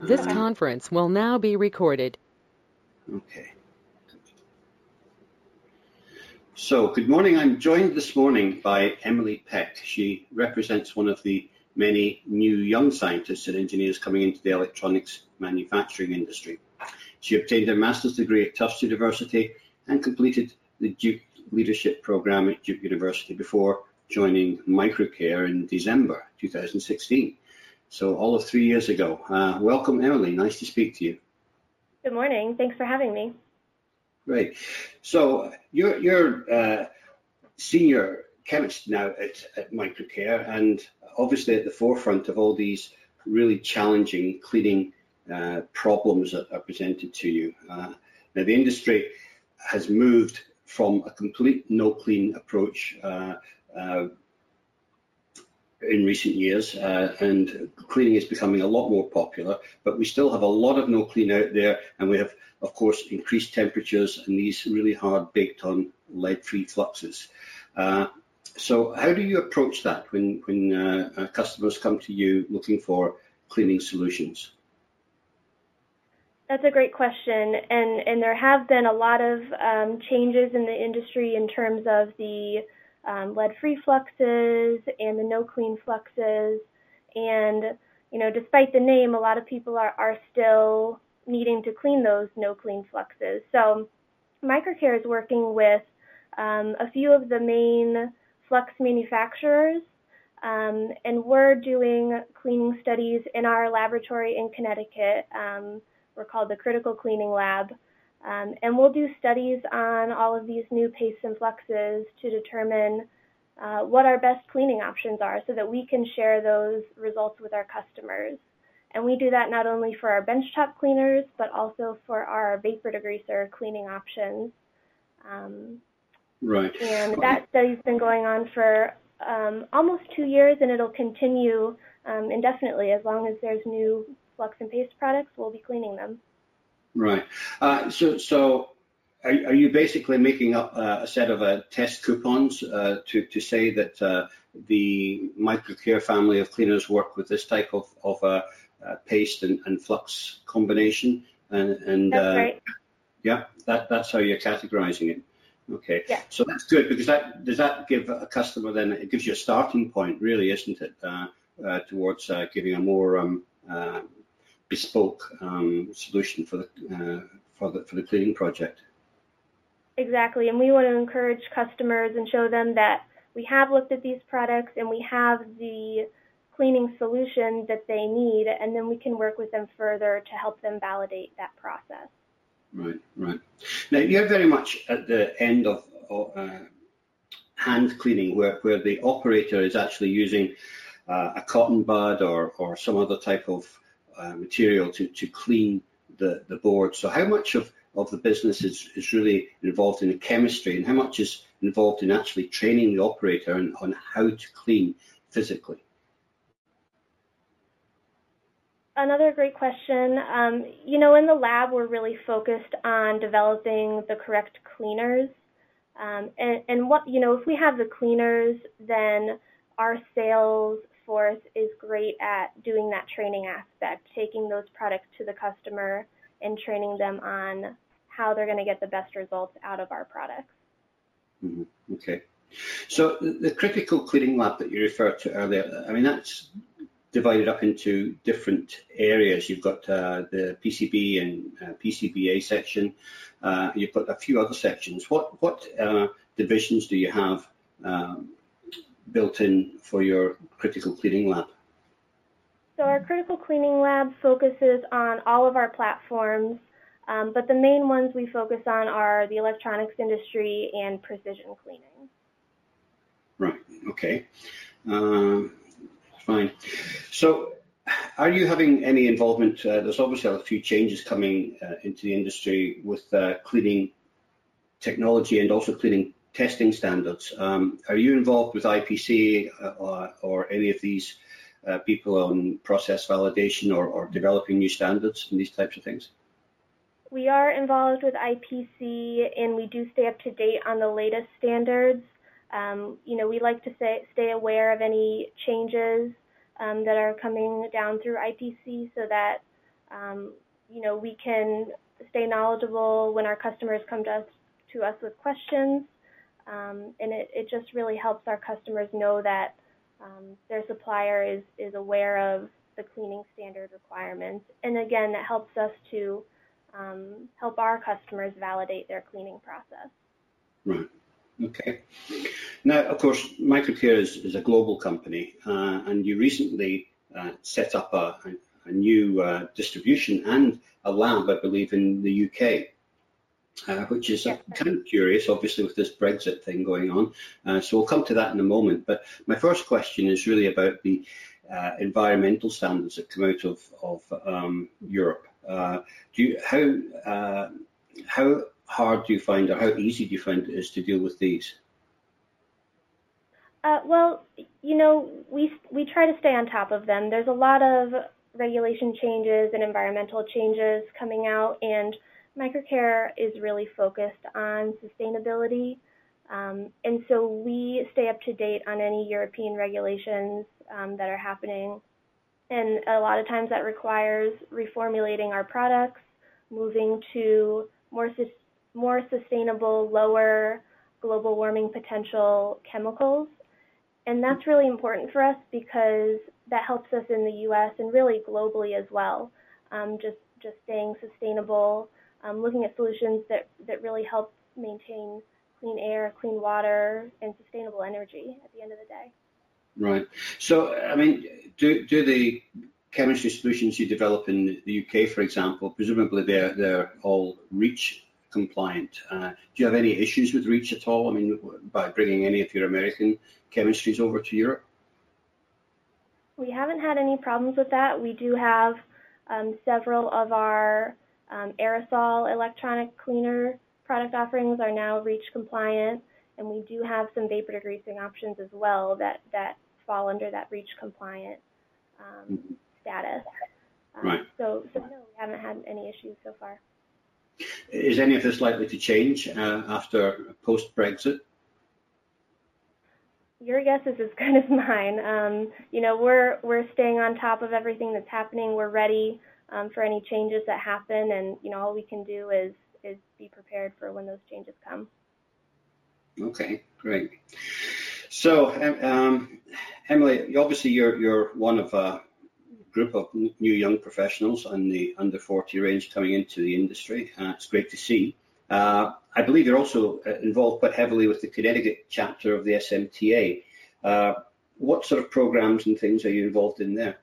This conference will now be recorded. Okay. So, good morning. I'm joined this morning by Emily Peck. She represents one of the many new young scientists and engineers coming into the electronics manufacturing industry. She obtained her master's degree at Tufts University and completed the Duke Leadership Program at Duke University before joining Microcare in December 2016. So all of three years ago. Uh, welcome, Emily. Nice to speak to you. Good morning. Thanks for having me. Great. So you're, you're uh, senior chemist now at, at Microcare and obviously at the forefront of all these really challenging cleaning uh, problems that are presented to you. Uh, now the industry has moved from a complete no clean approach uh, uh, in recent years, uh, and cleaning is becoming a lot more popular. But we still have a lot of no clean out there, and we have, of course, increased temperatures and these really hard baked on lead-free fluxes. Uh, so, how do you approach that when when uh, uh customers come to you looking for cleaning solutions? That's a great question, and and there have been a lot of um, changes in the industry in terms of the um, lead-free fluxes and the no-clean fluxes. And, you know, despite the name, a lot of people are, are still needing to clean those no-clean fluxes. So Microcare is working with um, a few of the main flux manufacturers, um, and we're doing cleaning studies in our laboratory in Connecticut. Um, we're called the Critical Cleaning Lab. Um, and we'll do studies on all of these new pastes and fluxes to determine uh, what our best cleaning options are so that we can share those results with our customers. And we do that not only for our benchtop cleaners, but also for our vapor degreaser cleaning options. Um, right. And that study's been going on for um, almost two years, and it'll continue um, indefinitely as long as there's new flux and paste products. We'll be cleaning them. Right. Uh, so, so are, are, you basically making up uh, a set of uh, test coupons uh, to, to say that uh, the Microcare family of cleaners work with this type of, of uh, paste and, and, flux combination? And, and that's right. Yeah, that, that's how you're categorizing it. Okay. Yeah. So that's good because that does that give a customer then it gives you a starting point, really, isn't it, towards giving a more um, bespoke um, solution for the uh, for the for the cleaning project. Exactly, and we want to encourage customers and show them that we have looked at these products and we have the cleaning solution that they need, and then we can work with them further to help them validate that process. Right, right. Now you're very much at the end of uh, hand cleaning, where where the operator is actually using uh, a cotton bud or or some other type of uh, material to, to clean the, the board. So how much of, of the business is, is really involved in the chemistry and how much is involved in actually training the operator on, on how to clean physically? Another great question. Um, you know, in the lab, we're really focused on developing the correct cleaners. Um, and, and what, you know, if we have the cleaners, then our sales Force is great at doing that training aspect, taking those products to the customer and training them on how they're going to get the best results out of our products. Mm-hmm. Okay. So the critical cleaning lab that you referred to earlier, I mean, that's divided up into different areas. You've got uh, the PCB and uh, PCBA section. Uh, you've got a few other sections. What what uh, divisions do you have um, built in for your critical cleaning lab? So our critical cleaning lab focuses on all of our platforms, um, but the main ones we focus on are the electronics industry and precision cleaning. Right, okay. Um, fine. So are you having any involvement? Uh, there's obviously a few changes coming uh, into the industry with uh, cleaning technology and also cleaning testing standards. Um, are you involved with IPC uh, or, or any of these uh, people on process validation or, or, developing new standards and these types of things? We are involved with IPC and we do stay up to date on the latest standards. Um, you know, we like to say, stay aware of any changes um, that are coming down through IPC so that Um, you know, we can stay knowledgeable when our customers come to us, to us with questions, um, and it, it just really helps our customers know that um, their supplier is, is aware of the cleaning standard requirements. And again, it helps us to um, help our customers validate their cleaning process. Right. Okay. Now, of course, Microcare is, is a global company, uh, and you recently uh, set up a, a new uh, distribution and a lab, I believe, in the UK. Uh, which is uh, kind of curious, obviously, with this Brexit thing going on. Uh, so we'll come to that in a moment. But my first question is really about the uh, environmental standards that come out of, of um, Europe. Uh, do you, how, uh, how hard do you find or how easy do you find it is to deal with these? well, you know, we, we try to stay on top of them. There's a lot of regulation changes and environmental changes coming out, and Microcare is really focused on sustainability. Um, and so we stay up to date on any European regulations um, that are happening. And a lot of times that requires reformulating our products, moving to more, more sustainable, lower global warming potential chemicals. And that's really important for us because that helps us in the U.S. and really globally as well. Um, just just staying sustainable, um, looking at solutions that, that really help maintain clean air, clean water, and sustainable energy at the end of the day. Right. So, I mean, do, do the chemistry solutions you develop in the UK, for example, presumably they're, they're all REACH compliant. Uh, do you have any issues with REACH at all? I mean, by bringing any of your American chemistries over to Europe? We haven't had any problems with that. We do have um, several of our um, aerosol electronic cleaner product offerings are now REACH compliant, and we do have some vapor degreasing options as well that, that fall under that REACH compliant um, mm-hmm. status. Um, right. So, so no, we haven't had any issues so far. Is any of this likely to change uh, after post-Brexit? Your guess is as good as mine. Um, you know, we're we're staying on top of everything that's happening. We're ready um, for any changes that happen, and you know, all we can do is is be prepared for when those changes come. Okay, great. So, um, Emily, obviously you're you're one of a group of new young professionals on the under 40 range coming into the industry. Uh, it's great to see. Uh, I believe you're also uh, involved quite heavily with the Connecticut chapter of the SMTA. Uh, what sort of programs and things are you involved in there?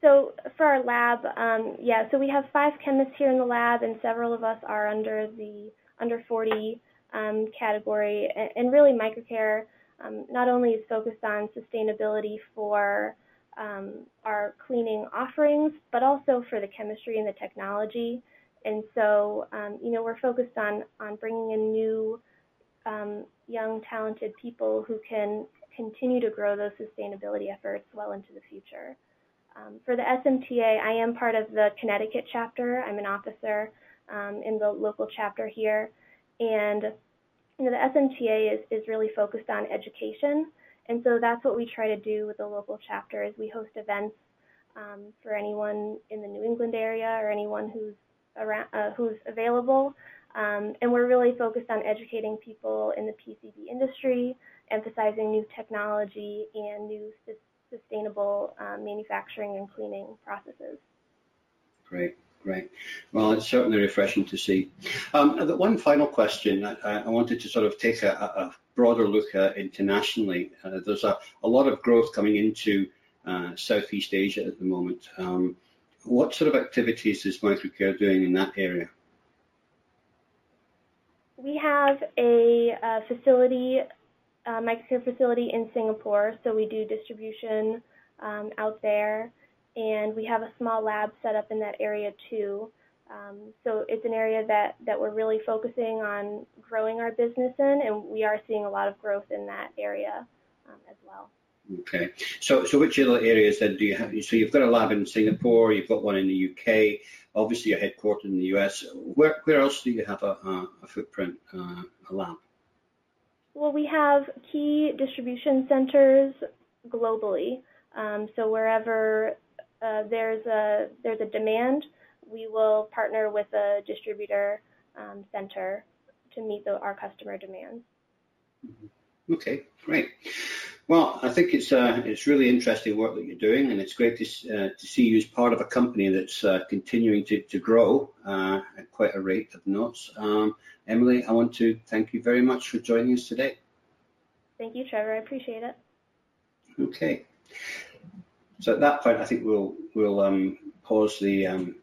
So for our lab, um, yeah, so we have five chemists here in the lab, and several of us are under the under 40 um, category. And, and, really, Microcare um, not only is focused on sustainability for um, our cleaning offerings, but also for the chemistry and the technology. And so, um, you know, we're focused on on bringing in new, young, talented people who can continue to grow those sustainability efforts well into the future. Um, for the SMTA, I am part of the Connecticut chapter. I'm an officer um, in the local chapter here. And you know, the SMTA is, is really focused on education. And so that's what we try to do with the local chapter is we host events um, for anyone in the New England area or anyone who's around, uh, who's available. Um, and we're really focused on educating people in the PCB industry, emphasizing new technology and new sustainable um, manufacturing and cleaning processes. Great. Great. Well, it's certainly refreshing to see. Um, one final question, I, I, wanted to sort of take a, a broader look at internationally. Uh, there's a, a, lot of growth coming into uh, Southeast Asia at the moment. Um, what sort of activities is Microcare doing in that area? We have a, a facility uh, microcare facility in Singapore, so we do distribution um, out there, and we have a small lab set up in that area too. Um, so it's an area that, that we're really focusing on growing our business in, and we are seeing a lot of growth in that area um, as well. Okay. So, so which other areas then do you have? So you've got a lab in Singapore, you've got one in the UK, obviously you're headquartered in the US. Where, where else do you have a, a, a footprint, uh, a lab? Well, we have key distribution centers globally. Um, so wherever uh, there's a there's a demand, we will partner with a distributor um, center to meet the, our customer demands. Okay, great. Well, I think it's uh, it's really interesting work that you're doing, and it's great to, uh, to see you as part of a company that's uh, continuing to, to grow uh, at quite a rate of knots. Um, Emily, I want to thank you very much for joining us today. Thank you, Trevor. I appreciate it. Okay. So at that point, I think we'll we'll um, pause the um,